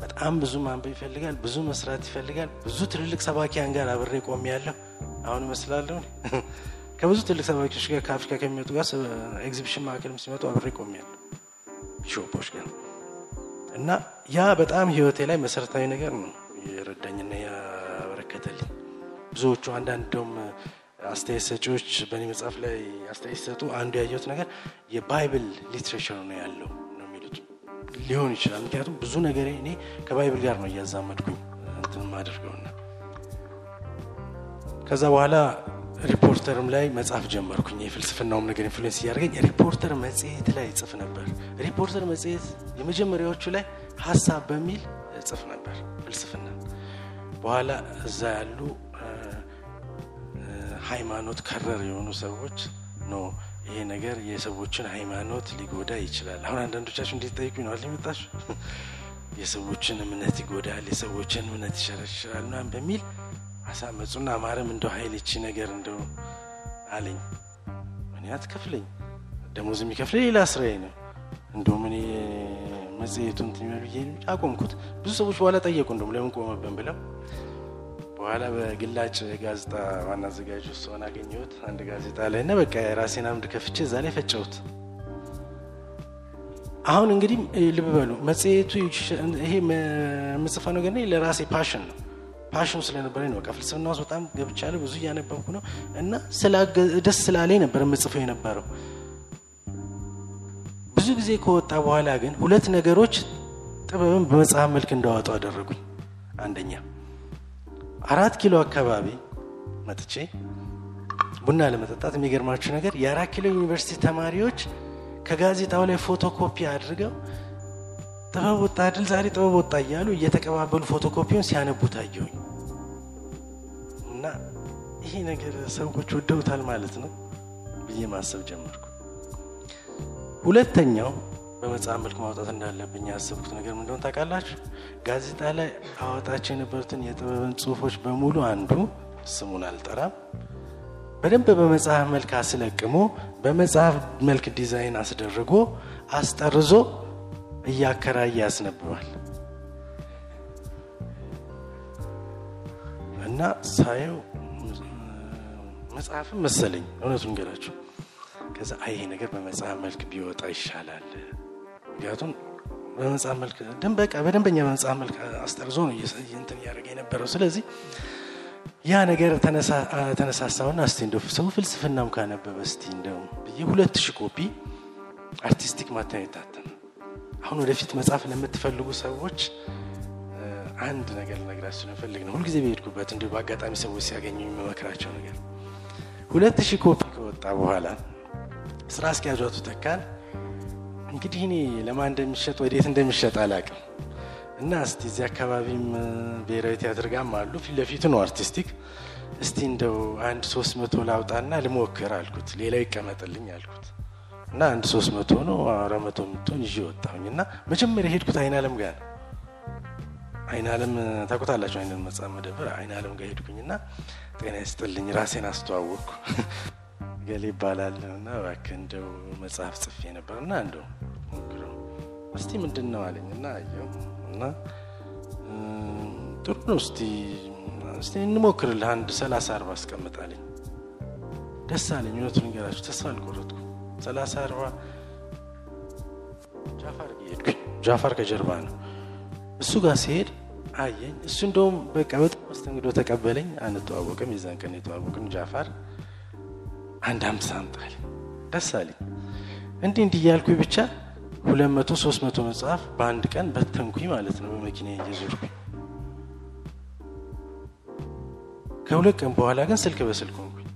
በጣም ብዙ ማንበብ ይፈልጋል ብዙ መስራት ይፈልጋል ብዙ ትልልቅ ሰባኪያን ጋር አብሬ ቆሜያለሁ አሁን ይመስላለሁ ከብዙ ትልቅ ሰባኪዎች ጋር ከአፍሪካ ከሚመጡ ጋር ኤግዚቢሽን ማዕከልም ሲመጡ አብሬ ቆሜያለሁ ጋር። እና ያ በጣም ህይወቴ ላይ መሰረታዊ ነገር ነው የረዳኝና ብዙዎቹ አንዳንድ እንደውም አስተያየት ሰጪዎች በእኔ መጽሐፍ ላይ አስተያየት ሲሰጡ አንዱ ያየሁት ነገር የ Bible literature ነው ያለው ነው የሚሉት። ሊሆን ይችላል። ምክንያቱም ብዙ ነገር እኔ ከ Bible ጋር ነው እያዛመድኩኝ እንትን ማደርገውና ከዛ በኋላ ሪፖርተርም ላይ መጻፍ ጀመርኩኝ። የፍልስፍናውም ነገር influence እያደረገኝ ሪፖርተር መጽሔት ላይ ጽፍ ነበር። ሪፖርተር መጽሔት የመጀመሪያዎቹ ላይ ሀሳብ በሚል ጽፍ ነበር ፍልስፍና። በኋላ እዛ ያሉ ሃይማኖት ከረር የሆኑ ሰዎች no ይሄ ነገር የሰዎችን ሃይማኖት ሊጎዳ ይችላል። አሁን አንዳንዶቻችሁ እንዴት ጠይቁ ይነዋል የመጣችሁ የሰዎችን እምነት ይጎዳል የሰዎችን እምነት ይሸረሽራል ምናምን በሚል አሳመፁና አማረም እንደው ሀይል ነገር እንደው አለኝ። እኔ አትከፍለኝ ደሞዝ የሚከፍለኝ ሌላ ስራዬ ነው። እንደውም እኔ መጽሔቱን ብዬ አቆምኩት። ብዙ ሰዎች በኋላ ጠየቁ እንደውም ለምን ቆመብን ብለው በኋላ በግላጭ ጋዜጣ ዋና አዘጋጅ ውስጥ ሆን አገኘሁት። አንድ ጋዜጣ ላይ እና በቃ የራሴን አምድ ከፍቼ እዛ ላይ ፈጨሁት። አሁን እንግዲህ ልብ በሉ ይሄ የምጽፈው ነገር ለራሴ passion ነው። passion ኑ ስለነበረ ነው። በቃ ፍልስፍና ውስጥ በጣም ገብቻለሁ ብዙ እያነበብኩ ነው። እና ደስ ስላለኝ ነበር የምጽፈው የነበረው። ብዙ ጊዜ ከወጣ በኋላ ግን ሁለት ነገሮች ጥበብን በመጽሐፍ መልክ እንዳወጡ አደረጉኝ። አንደኛ አራት ኪሎ አካባቢ መጥቼ ቡና ለመጠጣት የሚገርማችሁ ነገር የአራት ኪሎ ዩኒቨርሲቲ ተማሪዎች ከጋዜጣው ላይ ፎቶኮፒ አድርገው ጥበብ ወጣ ድል ዛሬ ጥበብ ወጣ እያሉ እየተቀባበሉ ፎቶኮፒውን ሲያነቡ ታየሁኝ እና ይሄ ነገር ሰዎች ወደውታል ማለት ነው ብዬ ማሰብ ጀመርኩ። ሁለተኛው በመጽሐፍ መልክ ማውጣት እንዳለብኝ ያሰብኩት ነገር ምንደሆን ታውቃላችሁ? ጋዜጣ ላይ አወጣቸው የነበሩትን የጥበብን ጽሁፎች በሙሉ አንዱ ስሙን አልጠራም። በደንብ በመጽሐፍ መልክ አስለቅሞ በመጽሐፍ መልክ ዲዛይን አስደርጎ አስጠርዞ እያከራየ ያስነብባል። እና ሳየው መጽሐፍም መሰለኝ እውነቱን ልንገራችሁ። ከዛ አይ ይሄ ነገር በመጽሐፍ መልክ ቢወጣ ይሻላል ምክንያቱም በመጽሐፍ መልክ በቃ በደንበኛ በመጽሐፍ መልክ አስጠርዞ ነው እንትን እያደረገ የነበረው። ስለዚህ ያ ነገር ተነሳሳውና እስቲ እንደው ሰው ፍልስፍናም ካነበበ እስቲ እንደው ብዬ ሁለት ሺህ ኮፒ አርቲስቲክ ማተሚያ የታተመ አሁን ወደፊት መጽሐፍ ለምትፈልጉ ሰዎች አንድ ነገር ልነግራችሁ እንፈልግ ነው። ሁልጊዜ በሄድኩበት እንዲሁ በአጋጣሚ ሰዎች ሲያገኙ የሚመክራቸው ነገር ሁለት ሺህ ኮፒ ከወጣ በኋላ ስራ አስኪያጇቱ ተካን እንግዲህ እኔ ለማን እንደሚሸጥ ወዴት እንደሚሸጥ አላቅም እና እስቲ እዚህ አካባቢም ብሔራዊ ቲያትር ጋም አሉ። ፊት ነው አርቲስቲክ። እስቲ እንደው አንድ ሶስት መቶ ላውጣና ልሞክር አልኩት። ሌላው ይቀመጥልኝ አልኩት። እና አንድ ሶስት መቶ ነው አራት መቶ የምትሆን ይዤ ወጣሁኝ። እና መጀመሪያ ሄድኩት አይን አለም ጋር ነው። አይን አለም ታውቁታላችሁ አይነት መጽሐፍ መደብር አይን አለም ጋር ሄድኩኝ። እና ጤና ይስጥልኝ ራሴን አስተዋወቅኩ ገሌ ይባላል እና እባክህ እንደው መጽሐፍ ጽፌ ነበር እና እንደው ሞክረው። እስቲ ምንድን ነው አለኝ እና አየው እና ጥሩ ነው እስቲ እስቲ እንሞክርልህ አንድ ሰላሳ አርባ አስቀምጣለኝ ደስ አለኝ እውነቱን ንገራችሁ ተስፋ አልቆረጥኩ ሰላሳ አርባ ጃፋር ሄድኩኝ። ጃፋር ከጀርባ ነው። እሱ ጋር ሲሄድ አየኝ። እሱ እንደውም በቃ በጣም መስተንግዶ ተቀበለኝ። አንተዋወቅም የዛን ቀን የተዋወቅን ጃፋር አንድ አምሳ አምጣል ደስ አለኝ። እንዲህ እንዲህ እያልኩኝ ብቻ ሁለት መቶ ሶስት መቶ መጽሐፍ በአንድ ቀን በተንኩኝ ማለት ነው በመኪና እየዞርኩኝ። ከሁለት ቀን በኋላ ግን ስልክ በስልክ ሆንኩኝ።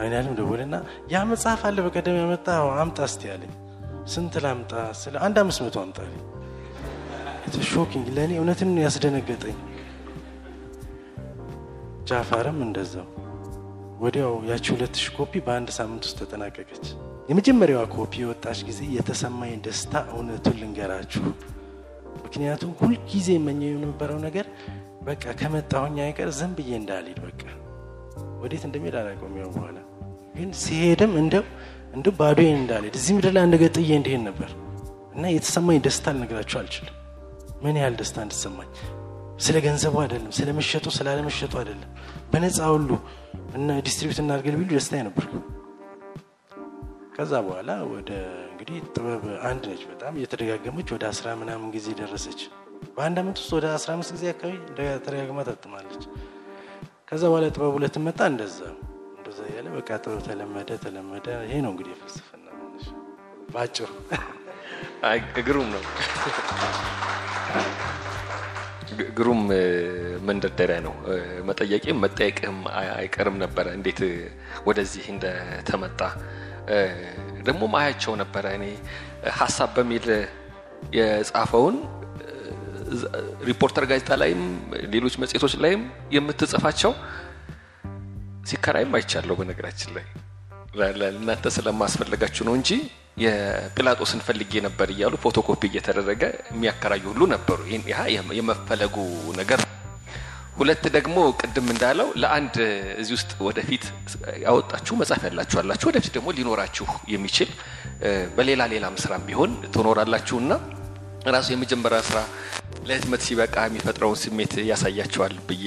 አይናልም ደወልና ያ መጽሐፍ አለ በቀደም ያመጣ አምጣ እስቲ ያለኝ ስንት ላምጣ ስለ አንድ አምስት መቶ አምጣልኝ shocking ለእኔ እውነትን ያስደነገጠኝ። ጃፋርም እንደዛው ወዲያው ያቺ ሁለት ሺህ ኮፒ በአንድ ሳምንት ውስጥ ተጠናቀቀች። የመጀመሪያዋ ኮፒ የወጣች ጊዜ የተሰማኝ ደስታ እውነቱን ልንገራችሁ። ምክንያቱም ሁልጊዜ የመኘው የነበረው ነገር በቃ ከመጣሁኝ አይቀር ዝም ብዬ እንዳልሄድ በቃ። ወዴት እንደሚሄድ አላውቀውም ያው በኋላ። ግን ሲሄድም እንደው እንደው ባዶዬን እንዳልሄድ እዚህ ምድር ላይ አንድ እንዲሄድ ነበር። እና የተሰማኝ ደስታ ልነግራችሁ አልችልም። ምን ያህል ደስታ እንድሰማኝ ስለ ገንዘቡ አይደለም ስለ መሸጡ ስላለመሸጡ አይደለም። በነፃ ሁሉ እና distribute እናድርገል ቢሉ ደስታ ነበር። ከዛ በኋላ ወደ እንግዲህ ጥበብ አንድ ነች። በጣም እየተደጋገመች ወደ አስራ ምናምን ጊዜ ደረሰች። በአንድ አመት ውስጥ ወደ አስራ አምስት ጊዜ አካባቢ ተደጋግማ ታትማለች። ከዛ በኋላ ጥበብ ሁለት መጣ። እንደዛ እንደዛ እያለ በቃ ጥበብ ተለመደ ተለመደ። ይሄ ነው እንግዲህ የፍልስፍና በአጭሩ። ግሩም ነው ግሩም መንደርደሪያ ነው። መጠየቅም መጠየቅም አይቀርም ነበረ እንዴት ወደዚህ እንደተመጣ። ደግሞ ማያቸው ነበረ እኔ ሀሳብ በሚል የጻፈውን ሪፖርተር ጋዜጣ ላይም ሌሎች መጽሔቶች ላይም የምትጽፋቸው ሲከራይም አይቻለሁ በነገራችን ላይ። ለእናንተ ስለማስፈለጋችሁ ነው እንጂ የጲላጦስን ፈልጌ ነበር እያሉ ፎቶኮፒ እየተደረገ የሚያከራዩ ሁሉ ነበሩ። የመፈለጉ ነገር ሁለት ደግሞ ቅድም እንዳለው ለአንድ እዚህ ውስጥ ወደፊት ያወጣችሁ መጽሐፍ ያላችሁ አላችሁ። ወደፊት ደግሞ ሊኖራችሁ የሚችል በሌላ ሌላም ስራም ቢሆን ትኖራላችሁና ራሱ የመጀመሪያ ስራ ለህትመት ሲበቃ የሚፈጥረውን ስሜት ያሳያቸዋል ብዬ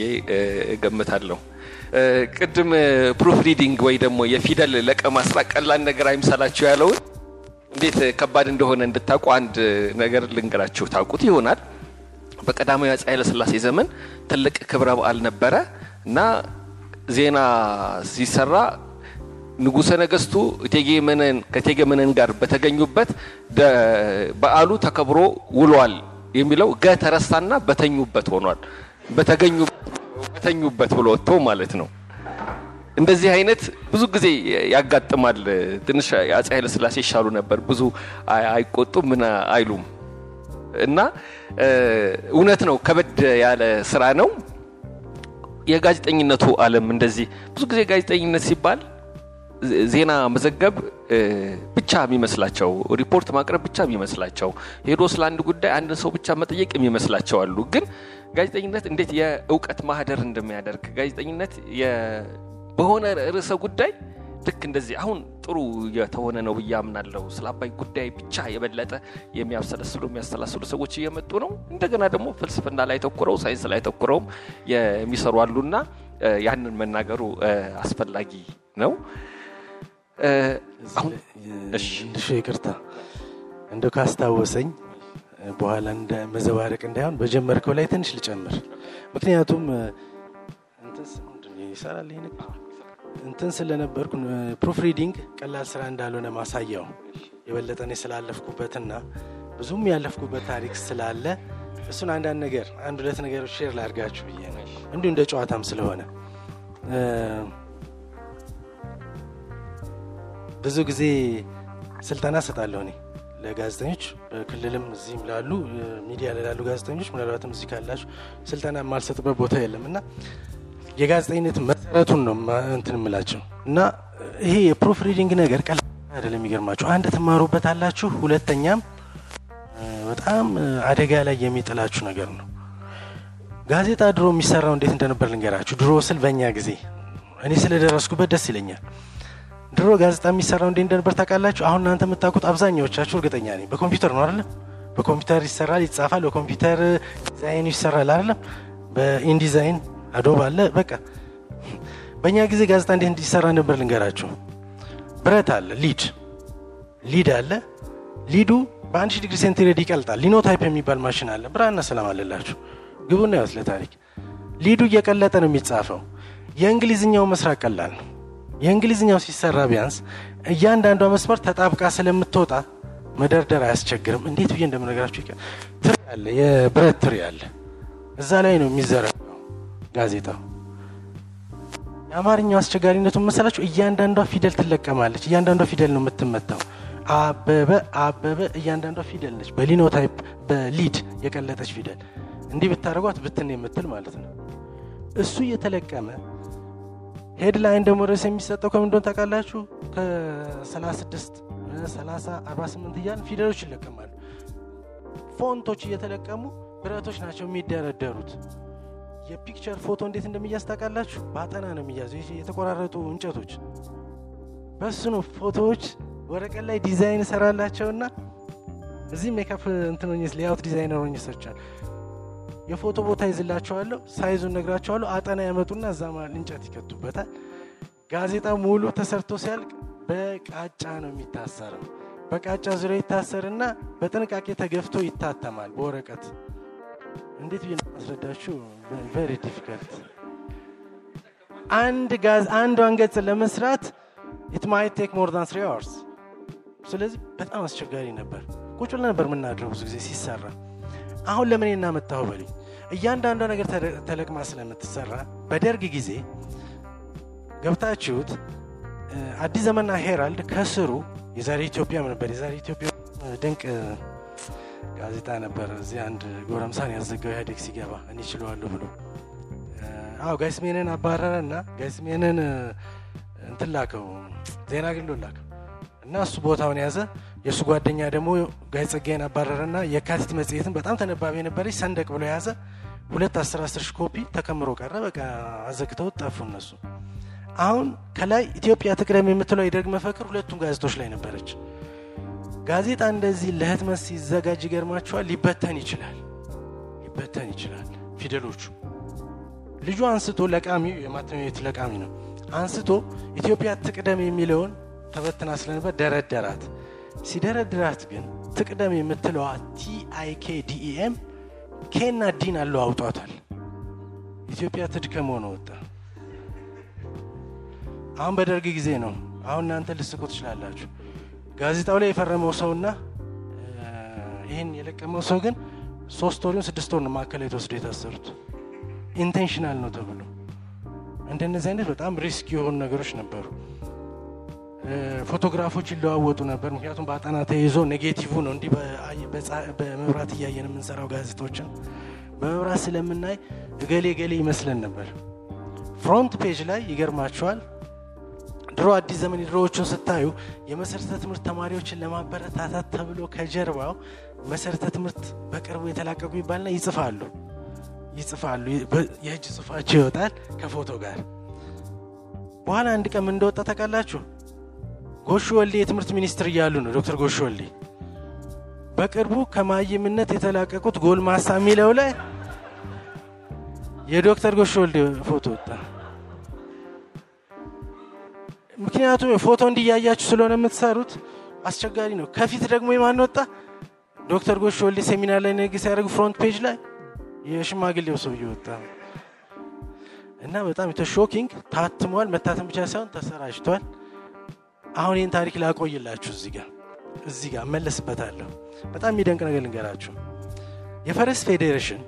እገምታለሁ። ቅድም proof reading ወይ ደግሞ የፊደል ለቀማ ስራ ቀላል ነገር አይምሰላችሁ ያለውን እንዴት ከባድ እንደሆነ እንድታውቁ አንድ ነገር ልንገራችሁ። ታውቁት ይሆናል። በቀዳማዊ አፄ ኃይለስላሴ ዘመን ትልቅ ክብረ በዓል ነበረ እና ዜና ሲሰራ ንጉሰ ነገስቱ እቴጌ መነን ጋር በተገኙበት በዓሉ ተከብሮ ውሏል የሚለው ገ ተረሳና በተኙበት ሆኗል። በተኙበት ብሎ ወጥቶ ማለት ነው እንደዚህ አይነት ብዙ ጊዜ ያጋጥማል። ትንሽ አፄ ኃይለስላሴ ይሻሉ ነበር። ብዙ አይቆጡም ምን አይሉም። እና እውነት ነው ከበድ ያለ ስራ ነው። የጋዜጠኝነቱ አለም እንደዚህ ብዙ ጊዜ ጋዜጠኝነት ሲባል ዜና መዘገብ ብቻ የሚመስላቸው ሪፖርት ማቅረብ ብቻ የሚመስላቸው ሄዶ ስለ አንድ ጉዳይ አንድን ሰው ብቻ መጠየቅ የሚመስላቸው አሉ። ግን ጋዜጠኝነት እንዴት የእውቀት ማህደር እንደሚያደርግ ጋዜጠኝነት በሆነ ርዕሰ ጉዳይ ልክ እንደዚህ አሁን ጥሩ የተሆነ ነው ብዬ አምናለሁ። ስለ አባይ ጉዳይ ብቻ የበለጠ የሚያብሰለስሉ የሚያሰላስሉ ሰዎች እየመጡ ነው። እንደገና ደግሞ ፍልስፍና ላይ ተኩረው ሳይንስ ላይ ተኩረውም የሚሰሩ አሉና ያንን መናገሩ አስፈላጊ ነው። እንድሹ ይቅርታ እንደው ካስታወሰኝ በኋላ እንደ መዘባረቅ እንዳይሆን በጀመርከው ላይ ትንሽ ልጨምር። ምክንያቱም ይሰራል ነገር? እንትን ስለነበርኩ proof reading ቀላል ስራ እንዳልሆነ ማሳያው። የበለጠ እኔ ስላለፍኩበትና ብዙም ያለፍኩበት ታሪክ ስላለ እሱን አንዳንድ ነገር አንድ ሁለት ነገሮች share ላድርጋችሁ ብዬ ነው። እንዲሁ እንደ ጨዋታም ስለሆነ። ብዙ ጊዜ ስልጠና እሰጣለሁ እኔ ለጋዜጠኞች በክልልም እዚህም ላሉ ሚዲያ ላሉ ጋዜጠኞች ምናልባትም እዚህ ካላችሁ ስልጠና የማልሰጥበት ቦታ የለም። እና የጋዜጠኝነት መሰረቱን ነው እንትን የምላቸው እና ይሄ የ proof reading ነገር ቀላል አይደለም። የሚገርማችሁ አንድ ትማሩበት አላችሁ፣ ሁለተኛም በጣም አደጋ ላይ የሚጥላችሁ ነገር ነው። ጋዜጣ ድሮ የሚሰራው እንዴት እንደነበር ልንገራችሁ። ድሮ ስል በእኛ ጊዜ እኔ ስለደረስኩበት ደስ ይለኛል። ድሮ ጋዜጣ የሚሰራው እንዴት እንደነበር ታውቃላችሁ? አሁን እናንተ የምታውቁት አብዛኛዎቻችሁ እርግጠኛ ነኝ በኮምፒውተር ነው አይደለም? በኮምፒውተር ይሰራል፣ ይጻፋል፣ በኮምፒውተር ዲዛይኑ ይሰራል አይደለም? በ InDesign Adobe አለ። በቃ በእኛ ጊዜ ጋዜጣ እንዴት እንዲሰራ ነበር ልንገራችሁ። ብረት አለ፣ lead lead አለ። lead ኡ በአንድ ሺህ ዲግሪ ሴንቲግሬድ ይቀልጣል። Linotype የሚባል ማሽን አለ። ብርሃንና ሰላም አለላችሁ። ግቡና ያውስ ለታሪክ lead ኡ እየቀለጠ ነው የሚጻፈው። የእንግሊዝኛው መስራት ቀላል ነው። የእንግሊዝኛው ሲሰራ ቢያንስ እያንዳንዷ መስመር ተጣብቃ ስለምትወጣ መደርደር አያስቸግርም። እንዴት ብዬ እንደምነግራችሁ ይቀ ትሪ አለ፣ የብረት ትሪ አለ። እዛ ላይ ነው የሚዘረጋው ጋዜጣው። የአማርኛው አስቸጋሪነቱ መሰላችሁ? እያንዳንዷ ፊደል ትለቀማለች። እያንዳንዷ ፊደል ነው የምትመታው። አበበ አበበ፣ እያንዳንዷ ፊደል ነች። በ Linotype በ lead የቀለጠች ፊደል እንዲህ ብታደርጓት ብትን የምትል ማለት ነው። እሱ እየተለቀመ headline ደግሞ ርዕስ የሚሰጠው ከምን እንደሆነ ታውቃላችሁ? ከ36 30 48 እያልን ፊደሎች ይለቀማሉ። ፎንቶች እየተለቀሙ ብረቶች ናቸው የሚደረደሩት። የ picture ፎቶ እንዴት እንደሚያዝ ታውቃላችሁ? በአጠና ነው የሚያዘው። የተቆራረጡ እንጨቶች በሱ ነው ፎቶዎች ወረቀት ላይ ዲዛይን እሰራላቸውና እዚህ ሜካፕ እንትኖኝ layout designer ሆኜ ሰርቻለሁ። የፎቶ ቦታ ይዝላቸዋለሁ፣ size ኡን ነግራቸዋለሁ። አጠና ያመጡና እዛ መሀል እንጨት ይከቱበታል። ጋዜጣ ሙሉ ተሰርቶ ሲያልቅ በቃጫ ነው የሚታሰረው። በቃጫ ዙሪያ ይታሰርና በጥንቃቄ ተገፍቶ ይታተማል በወረቀት። እንዴት ብዬ ማስረዳችሁ? very difficult። አንድ ጋዝ አንዷን ገጽ ለመስራት it might take more than three hours። ስለዚህ በጣም አስቸጋሪ ነበር። ቁጭ ብለን ነበር የምናድረው ብዙ ጊዜ ሲሰራ። አሁን ለምን እናመጣሁ በልኝ። እያንዳንዷ ነገር ተለ- ተለቅማ ስለምትሰራ በደርግ ጊዜ ገብታችሁት አዲስ ዘመንና ሄራልድ ከስሩ የዛሬ ኢትዮጵያ ነበር። የዛሬ ኢትዮጵያ ድንቅ ጋዜጣ ነበር። እዚህ አንድ ጎረምሳን ያዘጋው ኢህአዴግ ሲገባ እኔ ችለዋለሁ ብሎ አዎ ጋይስሜንን አባረረ እና ጋይስሜንን እንትን ዜና ግሎ ላከው እና እሱ ቦታውን ያዘ። የእሱ ጓደኛ ደግሞ ጋይ ጸጋዬን አባረረና የካቲት መጽሔትን በጣም ተነባቢ የነበረች ሰንደቅ ብሎ የያዘ ሁለት አስር አስር ሺህ ኮፒ ተከምሮ ቀረ። በቃ አዘግተው ጠፉ እነሱ። አሁን ከላይ ኢትዮጵያ ትቅደም የምትለው የደርግ መፈክር ሁለቱም ጋዜጦች ላይ ነበረች። ጋዜጣ እንደዚህ ለህትመት ሲዘጋጅ ይገርማቸዋል፣ ሊበተን ይችላል፣ ሊበተን ይችላል። ፊደሎቹ ልጁ አንስቶ ለቃሚው የማተሚያ ለቃሚ ነው አንስቶ ኢትዮጵያ ትቅደም የሚለውን ተበትና ስለነበር ደረደራት። ሲደረድራት ግን ትቅደም የምትለዋ ቲአይኬ ዲኢኤም ኬና ዲን አለው አውጧታል። ኢትዮጵያ ትድከም ሆነ ወጣ። አሁን በደርግ ጊዜ ነው። አሁን እናንተ ልስቁ ትችላላችሁ። ጋዜጣው ላይ የፈረመው ሰውና ይህን የለቀመው ሰው ግን ሶስት ወር ስድስት ወር ነው ማዕከላዊ ተወስዶ የታሰሩት። intentional ነው ተብሎ እንደነዚህ አይነት በጣም risk የሆኑ ነገሮች ነበሩ። ፎቶግራፎች ይለዋወጡ ነበር። ምክንያቱም በአጠና ተይዞ negative ነው እንዲህ በመብራት እያየን የምንሰራው ጋዜጦችን በመብራት ስለምናይ እገሌ እገሌ ይመስለን ነበር። front page ላይ ይገርማቸዋል። ድሮ አዲስ ዘመን ድሮዎቹን ስታዩ የመሰረተ ትምህርት ተማሪዎችን ለማበረታታት ተብሎ ከጀርባው መሰረተ ትምህርት በቅርቡ የተላቀቁ ይባልና ይጽፋሉ ይጽፋሉ። የእጅ ጽሁፋቸው ይወጣል ከፎቶ ጋር በኋላ አንድ ቀን ምን እንደወጣ ታውቃላችሁ? ጎሹ ወልዴ የትምህርት ሚኒስትር እያሉ ነው ዶክተር ጎሹ ወልዴ በቅርቡ ከማይምነት የተላቀቁት ጎልማሳ የሚለው ላይ የዶክተር ጎሹ ወልዴ ፎቶ ወጣ። ምክንያቱም ፎቶ እንዲያያችሁ ስለሆነ የምትሰሩት አስቸጋሪ ነው። ከፊት ደግሞ የማን ወጣ? ዶክተር ጎሹ ወልዴ ሴሚናር ላይ ንግግር ሲያደርጉ front page ላይ የሽማግሌው ሰውዬ ወጣ እና በጣም የተ shocking ታትሟል። መታተም ብቻ ሳይሆን ተሰራጭቷል። አሁን ይህን ታሪክ ላቆይላችሁ እዚህ ጋር እዚህ ጋር እመለስበታለሁ። በጣም የሚደንቅ ነገር ልንገራችሁ። የፈረስ ፌዴሬሽን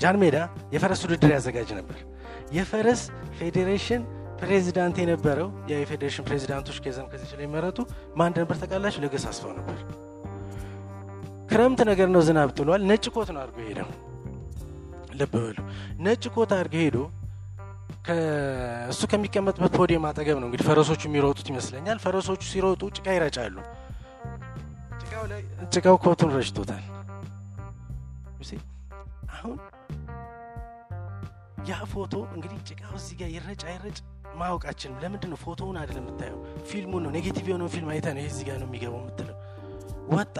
ጃን ሜዳ የፈረስ ውድድር ያዘጋጅ ነበር። የፈረስ ፌዴሬሽን ፕሬዚዳንት የነበረው ያ የፌዴሬሽን ፕሬዚዳንቶች ከዛም ከዚህ ላይ መረጡ ማን ነበር ታውቃላችሁ? ለገሰ አስፋው ነበር። ክረምት ነገር ነው፣ ዝናብ ጥሏል። ነጭ ኮት ነው አድርጎ ሄደው ልብ በሉ ነጭ ኮት አድርጎ ሄዶ እሱ ከሚቀመጥበት podium አጠገብ ነው እንግዲህ ፈረሶቹ የሚሮጡት ይመስለኛል። ፈረሶቹ ሲሮጡ ጭቃ ይረጫሉ። ጭቃው ኮቱን ረጭቶታል። አሁን ያ ፎቶ እንግዲህ ጭቃው እዚህ ጋር ይረጭ አይረጭ ማወቃችንም ለምንድን ነው ፎቶውን አይደለም የምታየው፣ ፊልሙን ነው። negative የሆነውን ፊልም አይተ ነው እዚህ ጋር ነው የሚገባው የምትለው። ወጣ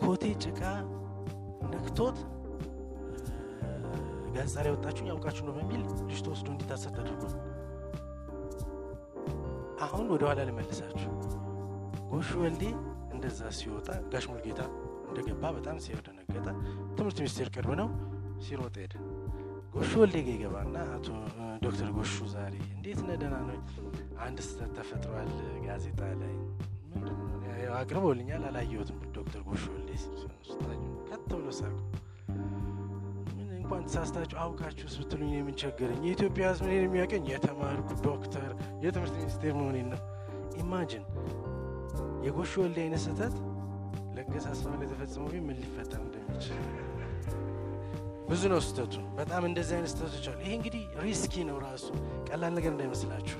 ኮቴ ጭቃ ነክቶት ጋዜጣ ላይ ወጣችሁ ያውቃችሁ ነው በሚል ልጅ ተወስዶ እንዲታሰር ተደርጓል። አሁን ወደ ኋላ ልመልሳችሁ። ጎሹ ወልዴ እንደዛ ሲወጣ ጋሽ ሙልጌታ እንደገባ በጣም ሲያደነገጠ ትምህርት ሚኒስቴር ቅርብ ነው ሲሮጥ ሄደ። ጎሹ ወልዴ ጋ ይገባና አቶ ዶክተር ጎሹ ዛሬ እንዴት ነህ? ደህና ነው? አንድ ስህተት ተፈጥሯል ጋዜጣ ላይ አቅርቦልኛል፣ አላየሁትም። ዶክተር ጎሹ ወልዴ ከት ብሎ ሳቁ። እንኳን ተሳስታችሁ አውቃችሁስ ብትሉኝ የምንቸገረኝ የኢትዮጵያ ሕዝብ እኔን የሚያቀኝ የተማርኩ ዶክተር የትምህርት ሚኒስቴር መሆኔን ነው። ኢማጅን የጎሹ ወልዴ አይነት ስህተት ለገሰ አስፋው ላይ ተፈጽሞ ምን ሊፈጠር እንደሚችል ብዙ ነው ስህተቱ። በጣም እንደዚህ አይነት ስህተቶች አሉ። ይሄ እንግዲህ ሪስኪ ነው ራሱ ቀላል ነገር እንዳይመስላችሁ።